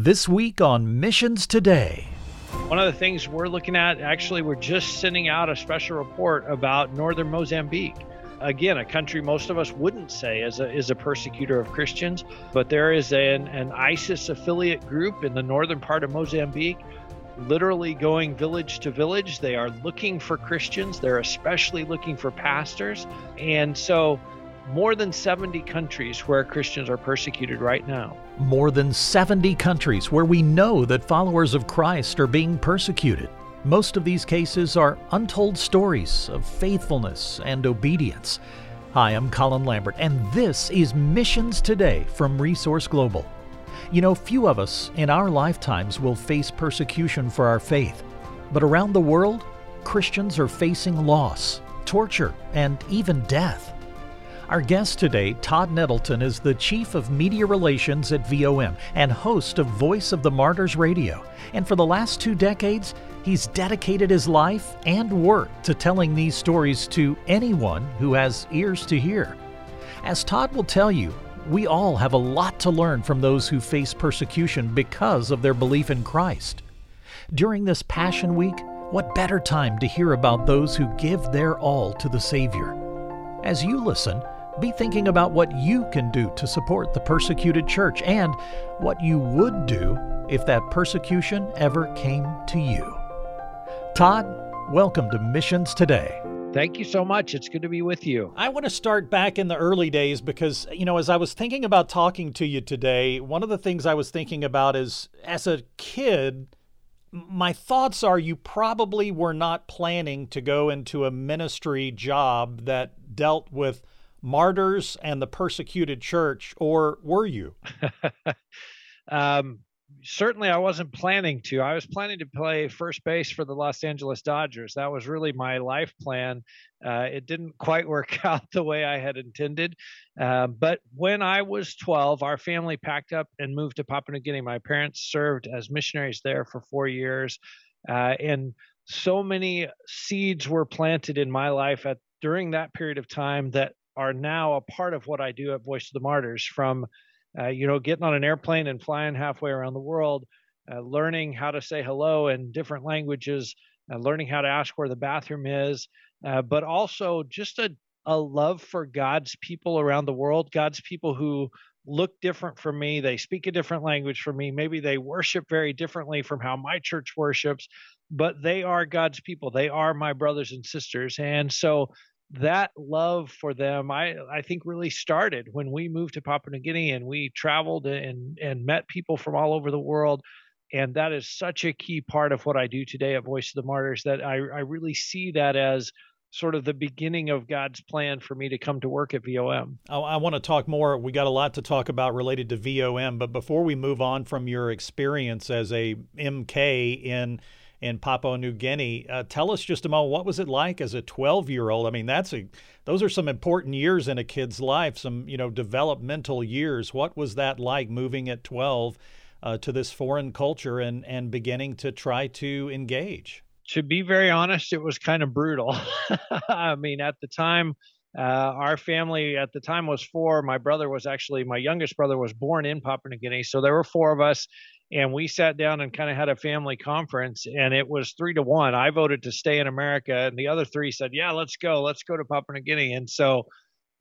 This week on Missions Today. One of the things we're looking at, actually, we're just sending out a special report about northern Mozambique. Again, a country most of us wouldn't say is a, is a persecutor of Christians, but there is an, an ISIS affiliate group in the northern part of Mozambique, literally going village to village. They are looking for Christians, they're especially looking for pastors. And so, more than 70 countries where Christians are persecuted right now. More than 70 countries where we know that followers of Christ are being persecuted. Most of these cases are untold stories of faithfulness and obedience. Hi, I'm Colin Lambert, and this is Missions Today from Resource Global. You know, few of us in our lifetimes will face persecution for our faith, but around the world, Christians are facing loss, torture, and even death. Our guest today, Todd Nettleton, is the Chief of Media Relations at VOM and host of Voice of the Martyrs Radio. And for the last two decades, he's dedicated his life and work to telling these stories to anyone who has ears to hear. As Todd will tell you, we all have a lot to learn from those who face persecution because of their belief in Christ. During this Passion Week, what better time to hear about those who give their all to the Savior? As you listen, be thinking about what you can do to support the persecuted church and what you would do if that persecution ever came to you. Todd, welcome to Missions Today. Thank you so much. It's good to be with you. I want to start back in the early days because, you know, as I was thinking about talking to you today, one of the things I was thinking about is as a kid, my thoughts are you probably were not planning to go into a ministry job that dealt with martyrs and the persecuted church, or were you? um, certainly, I wasn't planning to. I was planning to play first base for the Los Angeles Dodgers. That was really my life plan. Uh, it didn't quite work out the way I had intended. Uh, but when I was 12, our family packed up and moved to Papua New Guinea. My parents served as missionaries there for four years. Uh, and so many seeds were planted in my life at during that period of time that are now a part of what I do at Voice of the Martyrs from, uh, you know, getting on an airplane and flying halfway around the world, uh, learning how to say hello in different languages, uh, learning how to ask where the bathroom is, uh, but also just a, a love for God's people around the world, God's people who look different from me. They speak a different language from me. Maybe they worship very differently from how my church worships, but they are God's people. They are my brothers and sisters. And so that love for them, I I think really started when we moved to Papua New Guinea and we traveled and and met people from all over the world. And that is such a key part of what I do today at Voice of the Martyrs that I, I really see that as sort of the beginning of God's plan for me to come to work at VOM. I, I want to talk more. We got a lot to talk about related to VOM, but before we move on from your experience as a MK in in Papua New Guinea. Uh, tell us just a moment, what was it like as a 12 year old? I mean, that's a, those are some important years in a kid's life, some, you know, developmental years. What was that like moving at 12 uh, to this foreign culture and, and beginning to try to engage? To be very honest, it was kind of brutal. I mean, at the time, uh, our family at the time was four. My brother was actually, my youngest brother was born in Papua New Guinea. So there were four of us and we sat down and kind of had a family conference and it was three to one. I voted to stay in america and the other three said yeah let's go. Let's go to papua new guinea. And so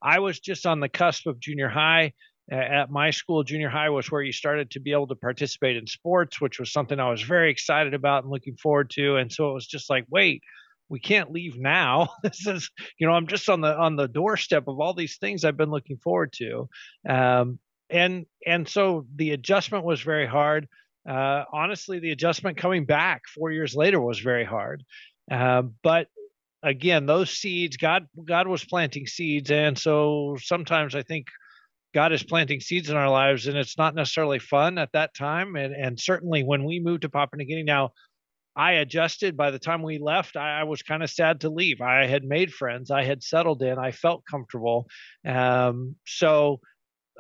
i was just on the cusp of junior high at my school junior high was where you started to be able to participate in sports which was something i was very excited about and looking forward to. And so it was just like wait we can't leave now. This is you know i'm just on the on the doorstep of all these things i've been looking forward to. Um, and and so the adjustment was very hard. Uh, honestly, the adjustment coming back four years later was very hard. Uh, but again, those seeds, God God was planting seeds, and so sometimes I think God is planting seeds in our lives, and it's not necessarily fun at that time. And and certainly when we moved to Papua New Guinea now. I adjusted. By the time we left, I, I was kind of sad to leave. I had made friends. I had settled in. I felt comfortable. Um, so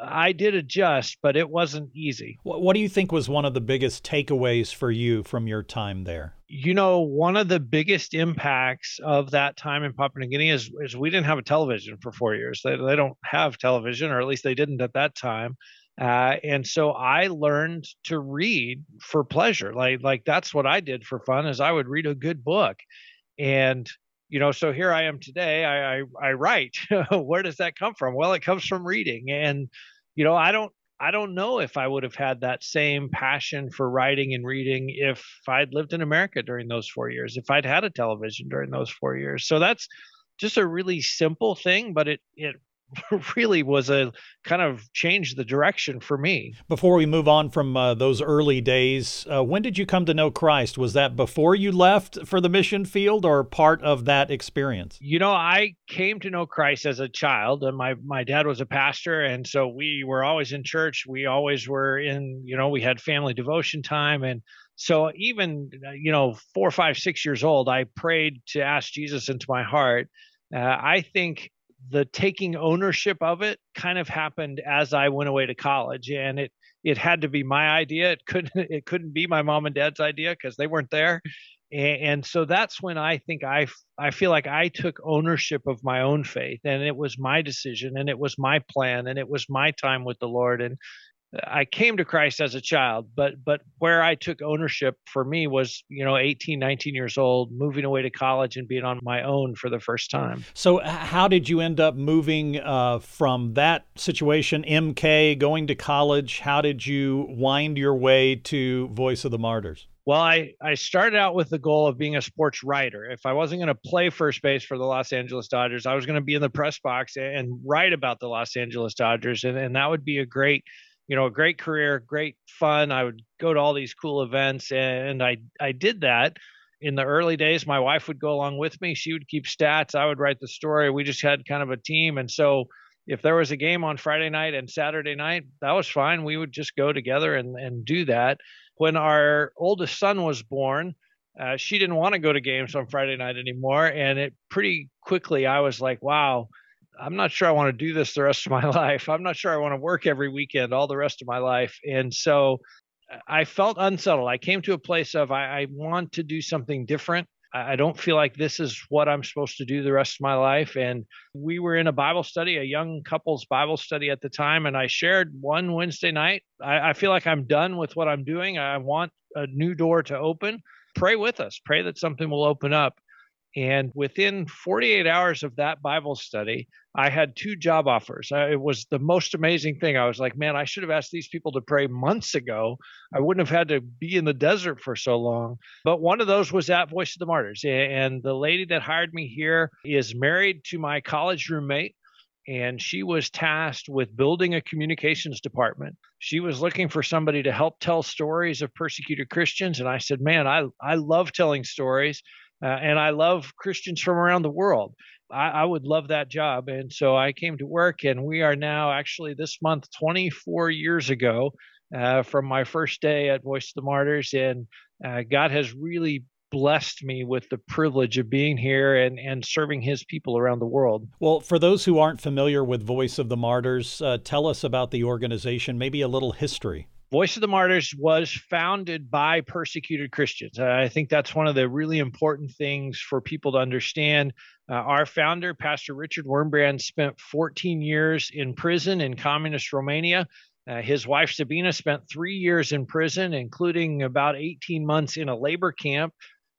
I did adjust, but it wasn't easy. What do you think was one of the biggest takeaways for you from your time there? You know, one of the biggest impacts of that time in Papua New Guinea is, is we didn't have a television for four years. They, they don't have television, or at least they didn't at that time. Uh, and so I learned to read for pleasure. Like like that's what I did for fun is I would read a good book. And you know, so here I am today. I I, I write. Where does that come from? Well, it comes from reading. And you know, I don't I don't know if I would have had that same passion for writing and reading if I'd lived in America during those four years, if I'd had a television during those four years. So that's just a really simple thing, but it it really was a kind of changed the direction for me. Before we move on from uh, those early days, uh, when did you come to know Christ? Was that before you left for the mission field or part of that experience? You know, I came to know Christ as a child, and my my dad was a pastor, and so we were always in church. We always were in, you know, we had family devotion time and so even you know four five six years old i prayed to ask jesus into my heart uh, i think the taking ownership of it kind of happened as I went away to college, and it it had to be my idea. It couldn't it couldn't be my mom and dad's idea because they weren't there, and, and so that's when I think I I feel like I took ownership of my own faith, and it was my decision, and it was my plan, and it was my time with the Lord, and I came to Christ as a child, but but where I took ownership for me was, you know, 18, 19 years old, moving away to college and being on my own for the first time. So how did you end up moving uh, from that situation, MK, going to college? How did you wind your way to Voice of the Martyrs? Well, I, I started out with the goal of being a sports writer. If I wasn't going to play first base for the Los Angeles Dodgers, I was going to be in the press box and write about the Los Angeles Dodgers. And, and that would be a great you know, a great career, great fun. I would go to all these cool events, and I I did that in the early days. My wife would go along with me. She would keep stats. I would write the story. We just had kind of a team, and so if there was a game on Friday night and Saturday night, that was fine. We would just go together and and do that. When our oldest son was born. Uh, she didn't want to go to games on Friday night anymore, and it pretty quickly I was like, "Wow, I'm not sure I want to do this the rest of my life. I'm not sure I want to work every weekend all the rest of my life. And so I felt unsettled. I came to a place of I, I want to do something different. I don't feel like this is what I'm supposed to do the rest of my life. And we were in a Bible study, a young couples Bible study at the time. And I shared one Wednesday night. I, I feel like I'm done with what I'm doing. I want a new door to open. Pray with us. Pray that something will open up. And within 48 hours of that Bible study, I had two job offers. It was the most amazing thing. I was like, man, I should have asked these people to pray months ago. I wouldn't have had to be in the desert for so long. But one of those was at Voice of the Martyrs. And the lady that hired me here is married to my college roommate and she was tasked with building a communications department. She was looking for somebody to help tell stories of persecuted Christians. And I said, Man, I, I love telling stories. Uh, and I love Christians from around the world. I, I, would love that job. And so I came to work, and we are now actually this month, 24 years ago, uh, from my first day at Voice of the Martyrs. And uh, God has really blessed me with the privilege of being here and, and serving his people around the world. Well, for those who aren't familiar with Voice of the Martyrs, uh, tell us about the organization, maybe a little history. Voice of the Martyrs was founded by persecuted Christians. I think that's one of the really important things for people to understand. Uh, our founder, Pastor Richard Wurmbrand, spent 14 years in prison in communist Romania. Uh, his wife Sabina spent three years in prison, including about 18 months in a labor camp,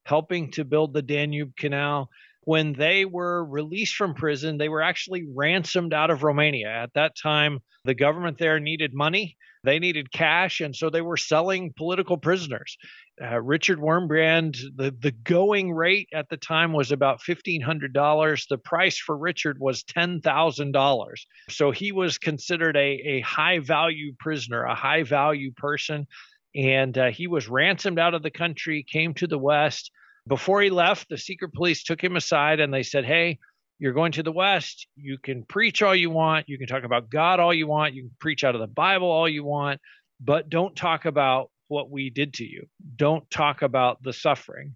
helping to build the Danube Canal. When they were released from prison, they were actually ransomed out of Romania. At that time, the government there needed money they needed cash, and so they were selling political prisoners. Uh, Richard Wurmbrand, the, the going rate at the time was about $1,500. The price for Richard was $10,000. So he was considered a, a high value prisoner, a high value person. And uh, he was ransomed out of the country, came to the West. Before he left, the secret police took him aside and they said, Hey, you're going to the West, you can preach all you want, you can talk about God all you want, you can preach out of the Bible all you want, but don't talk about what we did to you. Don't talk about the suffering.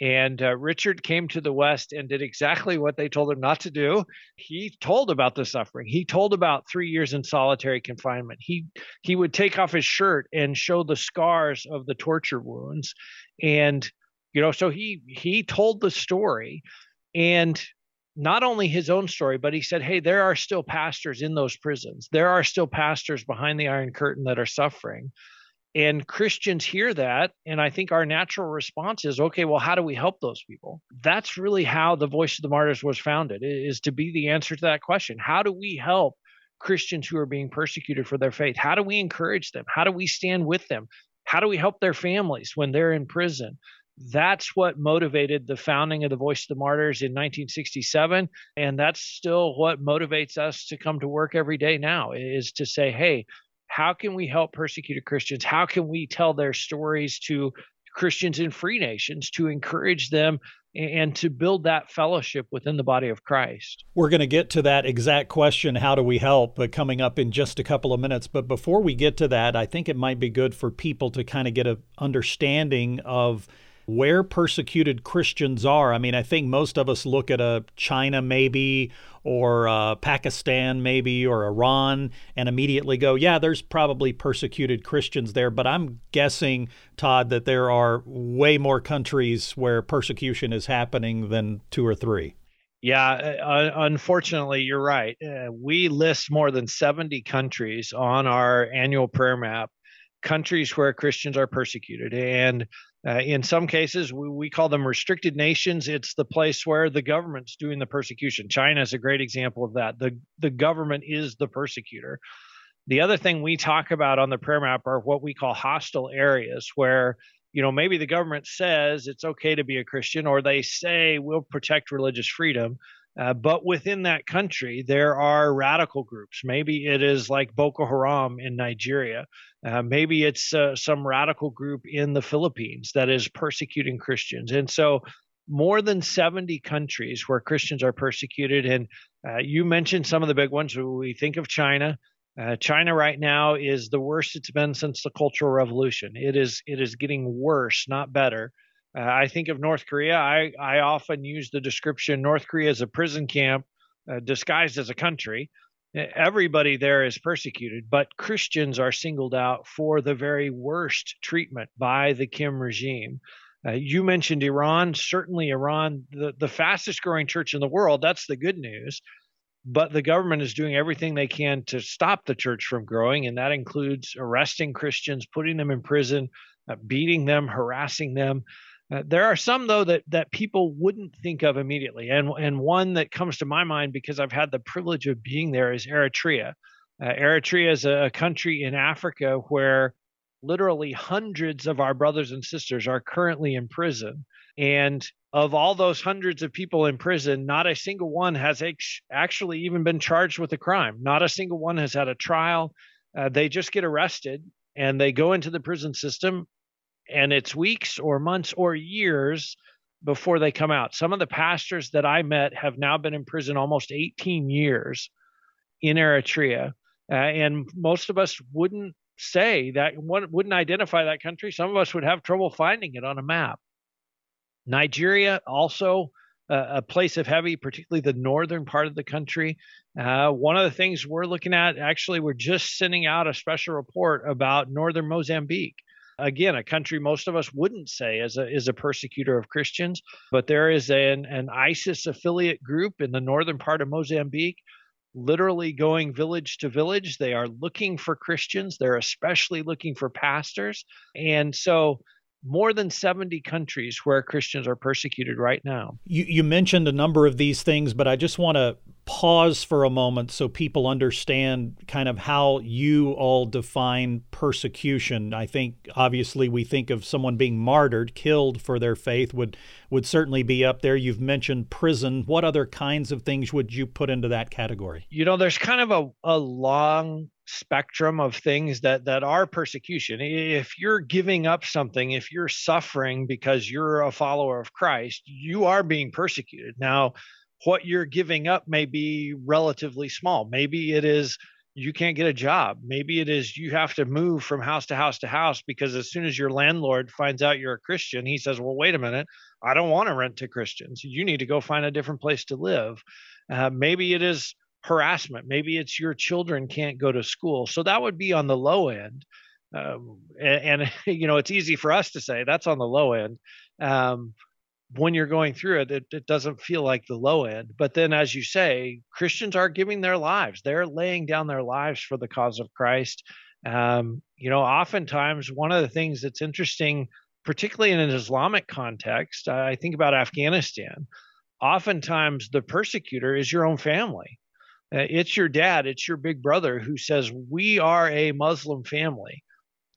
And uh, Richard came to the West and did exactly what they told him not to do. He told about the suffering. He told about three years in solitary confinement. He he would take off his shirt and show the scars of the torture wounds, and you know, so he he told the story. And not only his own story, but he said, Hey, there are still pastors in those prisons. There are still pastors behind the Iron Curtain that are suffering. And Christians hear that. And I think our natural response is, okay, well, how do we help those people? That's really how the Voice of the Martyrs was founded, is to be the answer to that question. How do we help Christians who are being persecuted for their faith? How do we encourage them? How do we stand with them? How do we help their families when they're in prison? That's what motivated the founding of the Voice of the Martyrs in 1967. And that's still what motivates us to come to work every day now is to say, hey, how can we help persecuted Christians? How can we tell their stories to Christians in free nations to encourage them and to build that fellowship within the body of Christ. We're going to get to that exact question, how do we help, uh, coming up in just a couple of minutes. But before we get to that, I think it might be good for people to kind of get an understanding of where persecuted Christians are. I mean, I think most of us look at a China maybe or uh, Pakistan maybe or Iran and immediately go, yeah, there's probably persecuted Christians there. But I'm guessing, Todd, that there are way more countries where persecution is happening than two or three. Yeah, uh, unfortunately, you're right. Uh, we list more than 70 countries on our annual prayer map, countries where Christians are persecuted. And uh, in some cases, we, we, call them restricted nations. It's the place where the government's doing the persecution. China is a great example of that. The, the government is the persecutor. The other thing we talk about on the prayer map are what we call hostile areas, where you know maybe the government says it's okay to be a Christian, or they say we'll protect religious freedom, uh, but within that country, there are radical groups. Maybe it is like Boko Haram in Nigeria. Uh, maybe it's uh, some radical group in the Philippines that is persecuting Christians. And so, more than 70 countries where Christians are persecuted. And uh, you mentioned some of the big ones. We think of China. Uh, China right now is the worst it's been since the Cultural Revolution. It is it is getting worse, not better. Uh, I think of North Korea. I, I often use the description North Korea is a prison camp uh, disguised as a country. Everybody there is persecuted, but Christians are singled out for the very worst treatment by the Kim regime. Uh, you mentioned Iran. Certainly, Iran, the, the fastest growing church in the world. That's the good news. But the government is doing everything they can to stop the church from growing, and that includes arresting Christians, putting them in prison, uh, beating them, harassing them. Uh, there are some though that that people wouldn't think of immediately, and and one that comes to my mind because I've had the privilege of being there is Eritrea. Uh, Eritrea is a, a country in Africa where literally hundreds of our brothers and sisters are currently in prison, and of all those hundreds of people in prison, not a single one has ex- actually even been charged with a crime. Not a single one has had a trial. Uh, they just get arrested and they go into the prison system and it's weeks or months or years before they come out. Some of the pastors that I met have now been in prison almost 18 years in Eritrea. Uh, and most of us wouldn't say that, wouldn't identify that country. Some of us would have trouble finding it on a map. Nigeria, also uh, a place of heavy, particularly the northern part of the country. Uh, one of the things we're looking at, actually, we're just sending out a special report about northern Mozambique again a country most of us wouldn't say is a is a persecutor of Christians, but there is an an ISIS affiliate group in the northern part of Mozambique literally going village to village. They are looking for Christians. They're especially looking for pastors. And so more than 70 countries where Christians are persecuted right now. You, you mentioned a number of these things, but I just want to pause for a moment so people understand kind of how you all define persecution. I think obviously we think of someone being martyred, killed for their faith would would certainly be up there. You've mentioned prison. What other kinds of things would you put into that category? You know, there's kind of a, a long spectrum of things that that are persecution if you're giving up something if you're suffering because you're a follower of Christ you are being persecuted now what you're giving up may be relatively small maybe it is you can't get a job maybe it is you have to move from house to house to house because as soon as your landlord finds out you're a Christian he says well wait a minute I don't want to rent to Christians you need to go find a different place to live uh, maybe it is harassment. Maybe it's your children can't go to school. So that would be on the low end. Um, and, and, you know, it's easy for us to say that's on the low end. Um, when you're going through it, it, it doesn't feel like the low end. But then, as you say, Christians are giving their lives. They're laying down their lives for the cause of Christ. Um, you know, oftentimes, one of the things that's interesting, particularly in an Islamic context, I think about Afghanistan. Oftentimes, the persecutor is your own family. Uh, it's your dad, it's your big brother who says, We are a Muslim family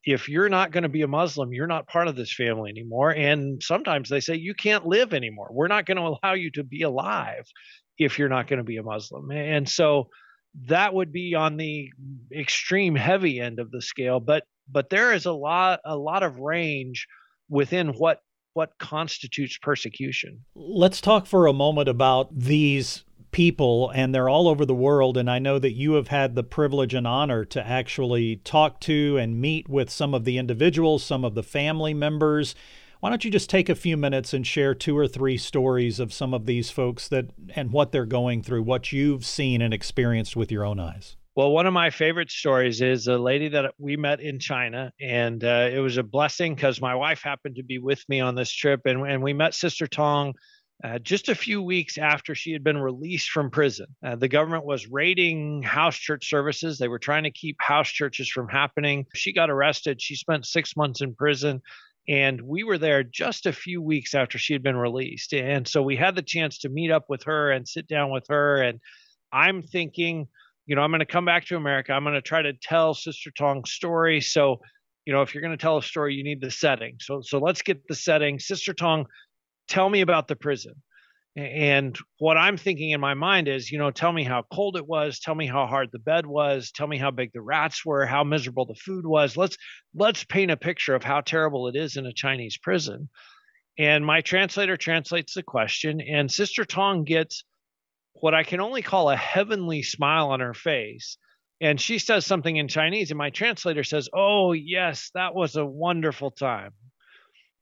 if you're not going to be a Muslim, you're not part of this family anymore. And sometimes they say you can't live anymore. We're not going to allow you to be alive if you're not going to be a Muslim. And so that would be on the extreme heavy end of the scale. But but there is a lot a lot of range within what what constitutes persecution. Let's talk for a moment about these people, and they're all over the world. And I know that you have had the privilege and honor to actually talk to and meet with some of the individuals, some of the family members. Why don't you just take a few minutes and share two or three stories of some of these folks that and what they're going through, what you've seen and experienced with your own eyes? Well, one of my favorite stories is a lady that we met in China, and uh, it was a blessing because my wife happened to be with me on this trip, and, and we met Sister Tong uh, just a few weeks after she had been released from prison. Uh, the government was raiding house church services. They were trying to keep house churches from happening. She got arrested. She spent six months in prison. And we were there just a few weeks after she had been released. And so we had the chance to meet up with her and sit down with her. And I'm thinking, you know, I'm going to come back to America. I'm going to try to tell Sister Tong's story. So, you know, if you're going to tell a story, you need the setting. So, so let's get the setting. Sister Tong tell me about the prison. And what I'm thinking in my mind is, you know, tell me how cold it was, tell me how hard the bed was, tell me how big the rats were, how miserable the food was. Let's let's paint a picture of how terrible it is in a Chinese prison. And my translator translates the question, and Sister Tong gets what I can only call a heavenly smile on her face. And she says something in Chinese, and my translator says, Oh, yes, that was a wonderful time.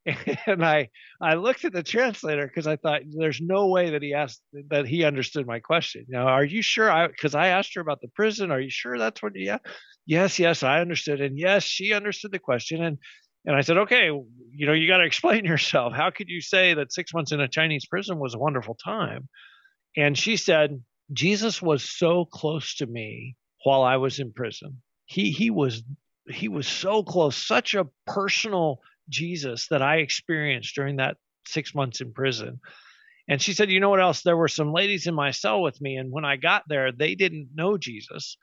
and I I looked at the translator because I thought there's no way that he asked that he understood my question. Now, are you sure? I because I asked her about the prison. Are you sure that's what? You yeah, yes, yes, I understood, and yes, she understood the question. And and I said, okay, you know, you got to explain yourself. How could you say that six months in a Chinese prison was a wonderful time? And she said, Jesus was so close to me while I was in prison. He he was he was so close, such a personal Jesus that I experienced during that six months in prison. And she said, You know what else? There were some ladies in my cell with me. And when I got there, they didn't know Jesus.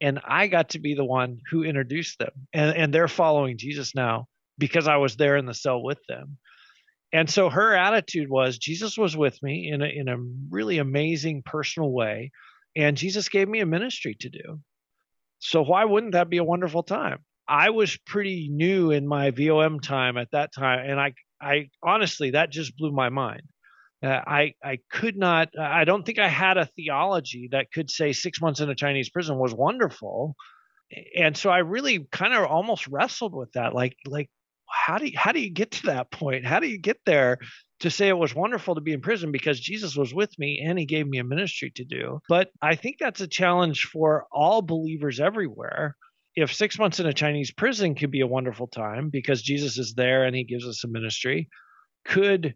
And I got to be the one who introduced them. And, and they're following Jesus now because I was there in the cell with them. And so her attitude was Jesus was with me in a, in a really amazing personal way. And Jesus gave me a ministry to do. So why wouldn't that be a wonderful time? I was pretty new in my VOM time at that time, and I, I honestly that just blew my mind. Uh, I, I could not. I don't think I had a theology that could say six months in a Chinese prison was wonderful, and so I really kind of almost wrestled with that. Like, like how do you, how do you get to that point? How do you get there to say it was wonderful to be in prison because Jesus was with me and he gave me a ministry to do? But I think that's a challenge for all believers everywhere if six months in a Chinese prison could be a wonderful time because Jesus is there and he gives us a ministry, could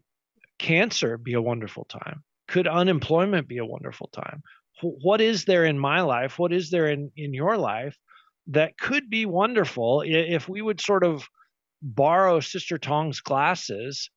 cancer be a wonderful time? Could unemployment be a wonderful time? What is there in my life? What is there in, in your life that could be wonderful if we would sort of borrow Sister Tong's glasses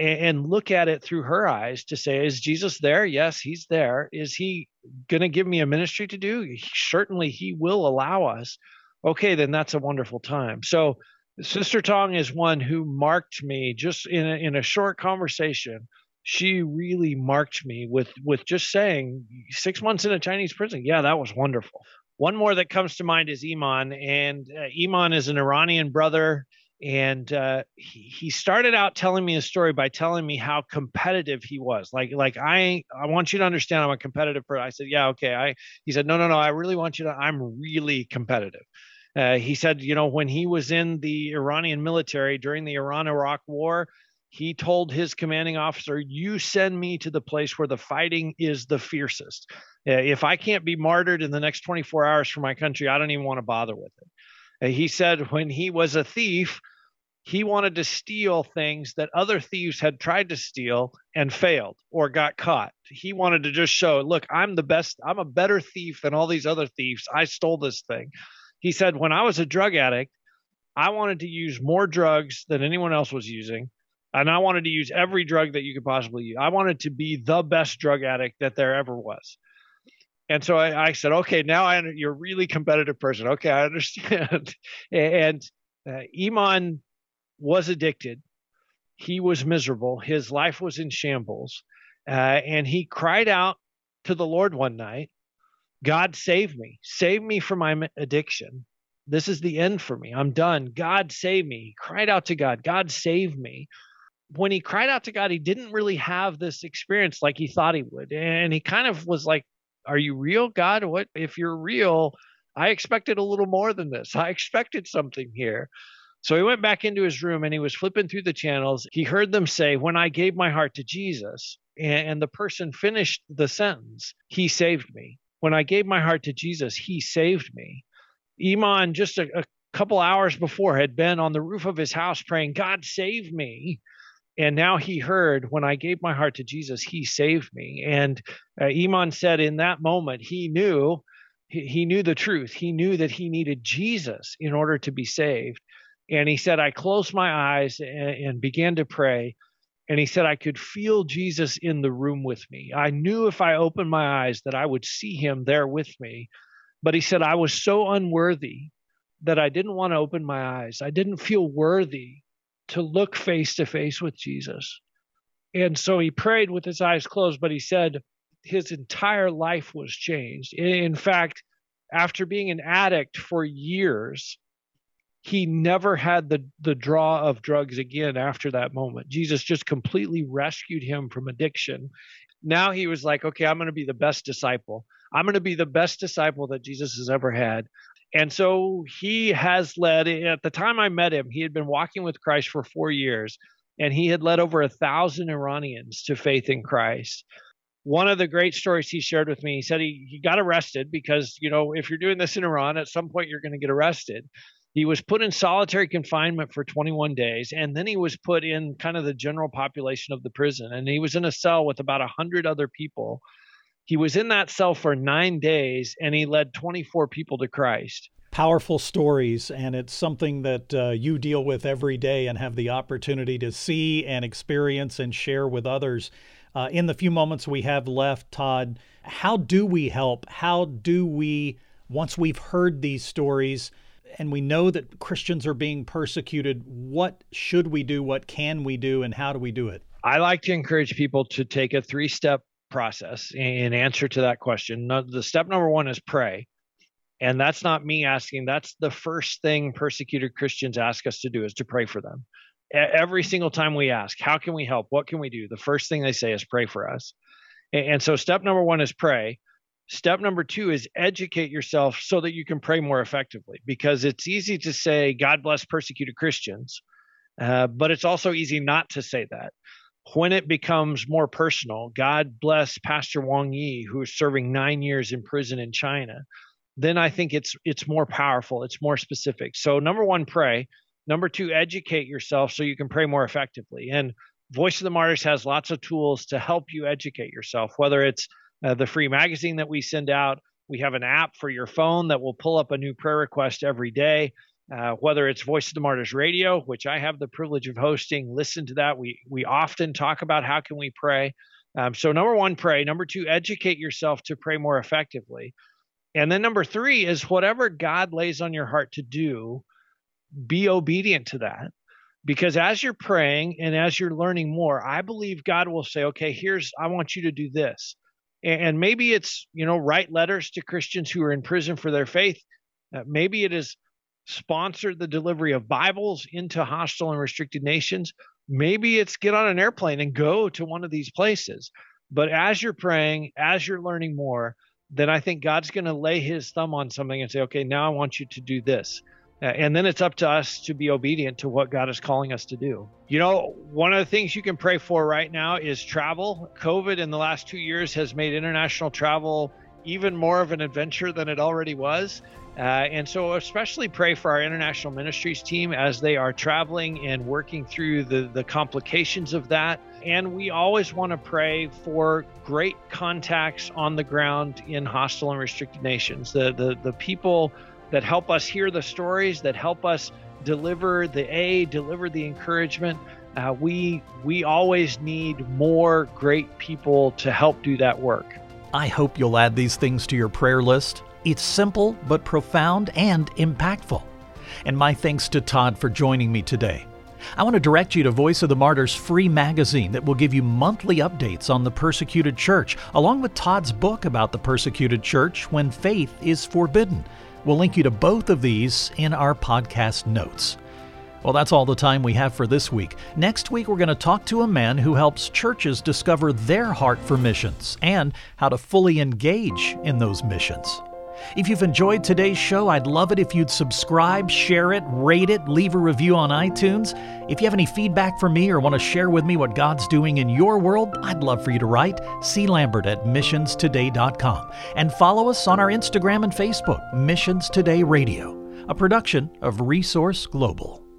and look at it through her eyes to say, is Jesus there? Yes, he's there. Is he going to give me a ministry to do? Certainly, he will allow us. Okay, then that's a wonderful time. So, Sister Tong is one who marked me just in a, in a short conversation. She really marked me with with just saying six months in a Chinese prison. Yeah, that was wonderful. One more that comes to mind is Iman, and uh, Iman is an Iranian brother and uh, he, he started out telling me a story by telling me how competitive he was. Like like i i want you to understand i'm a competitive person i said yeah okay. I he said no no no i really want you to i'm really competitive. Uh, he said you know when he was in the iranian military during the iran iraq war he told his commanding officer you send me to the place where the fighting is the fiercest. Uh, if i can't be martyred in the next 24 hours for my country i don't even want to bother with it Uh, he said when he was a thief he wanted to steal things that other thieves had tried to steal and failed or got caught. He wanted to just show, look, I'm the best, I'm a better thief than all these other thieves. I stole this thing. He said, when I was a drug addict, I wanted to use more drugs than anyone else was using. And I wanted to use every drug that you could possibly use. I wanted to be the best drug addict that there ever was. And so I, I said, okay, now I, you're a really competitive person. Okay, I understand. and uh, Iman was addicted. He was miserable. His life was in shambles. Uh, and he cried out to the Lord one night God, save me. Save me from my addiction. This is the end for me. I'm done. God, save me. He cried out to God, God, save me. When he cried out to God, he didn't really have this experience like he thought he would. And he kind of was like, Are you real, God? What if you're real? I expected a little more than this. I expected something here. So he went back into his room and he was flipping through the channels. He heard them say, When I gave my heart to Jesus, and the person finished the sentence, He saved me. When I gave my heart to Jesus, He saved me. Iman, just a, a couple hours before, had been on the roof of his house praying, God save me. And now he heard, when I gave my heart to Jesus, He saved me. And uh, Iman said, in that moment, he knew. he knew the truth. He knew that he needed Jesus in order to be saved. And he said, I closed my eyes and, and began to pray. And he said, I could feel Jesus in the room with me. I knew if I opened my eyes that I would see him there with me. But he said, I was so unworthy that I didn't want to open my eyes. I didn't feel worthy to look face to face with Jesus. And so he prayed with his eyes closed, but he said his entire life was changed. In fact, after being an addict for years, he never had the the draw of drugs again after that moment. Jesus just completely rescued him from addiction. Now he was like, okay, I'm going to be the best disciple. I'm going to be the best disciple that Jesus has ever had. And so he has led, at the time I met him, he had been walking with Christ for four years, and he had led over a thousand Iranians to faith in Christ. One of the great stories he shared with me, he said he, he got arrested because, you know, if you're doing this in Iran, at some point you're going to get arrested. He was put in solitary confinement for 21 days, and then he was put in kind of the general population of the prison. And he was in a cell with about 100 other people. He was in that cell for nine days, and he led 24 people to Christ. Powerful stories, and it's something that uh, you deal with every day and have the opportunity to see and experience and share with others. Uh, in the few moments we have left, Todd, how do we help? How do we, once we've heard these stories, and we know that Christians are being persecuted. What should we do? What can we do? And how do we do it? I like to encourage people to take a three step process in answer to that question. The step number one is pray. And that's not me asking, that's the first thing persecuted Christians ask us to do is to pray for them. Every single time we ask, how can we help? What can we do? The first thing they say is pray for us. And so step number one is pray. Step number two is educate yourself so that you can pray more effectively because it's easy to say, God bless persecuted Christians, uh, but it's also easy not to say that. When it becomes more personal, God bless Pastor Wang Yi, who is serving nine years in prison in China, then I think it's it's more powerful, it's more specific. So number one, pray. Number two, educate yourself so you can pray more effectively. And Voice of the Martyrs has lots of tools to help you educate yourself, whether it's uh, the free magazine that we send out. We have an app for your phone that will pull up a new prayer request every day. Uh, whether it's Voice of the Martyrs Radio, which I have the privilege of hosting, listen to that. We we often talk about how can we pray. Um, so number one, pray. Number two, educate yourself to pray more effectively. And then number three is whatever God lays on your heart to do, be obedient to that. Because as you're praying and as you're learning more, I believe God will say, okay, here's, I want you to do this and maybe it's you know write letters to christians who are in prison for their faith uh, maybe it is sponsored the delivery of bibles into hostile and restricted nations maybe it's get on an airplane and go to one of these places but as you're praying as you're learning more then i think god's going to lay his thumb on something and say okay now i want you to do this and then it's up to us to be obedient to what God is calling us to do. You know, one of the things you can pray for right now is travel. COVID in the last two years has made international travel even more of an adventure than it already was. Uh, and so, especially pray for our international ministries team as they are traveling and working through the, the complications of that. And we always want to pray for great contacts on the ground in hostile and restricted nations. The, the, the people that help us hear the stories, that help us deliver the aid, deliver the encouragement. Uh, we we always need more great people to help do that work. I hope you'll add these things to your prayer list. It's simple but profound and impactful. And my thanks to Todd for joining me today. I want to direct you to Voice of the Martyrs free magazine that will give you monthly updates on the persecuted church, along with Todd's book about the persecuted church when faith is forbidden. We'll link you to both of these in our podcast notes. Well, that's all the time we have for this week. Next week, we're going to talk to a man who helps churches discover their heart for missions and how to fully engage in those missions. If you've enjoyed today's show, I'd love it if you'd subscribe, share it, rate it, leave a review on iTunes. If you have any feedback for me or want to share with me what God's doing in your world, I'd love for you to write Lambert at missionstoday.com and follow us on our Instagram and Facebook, Missions Today Radio, a production of Resource Global.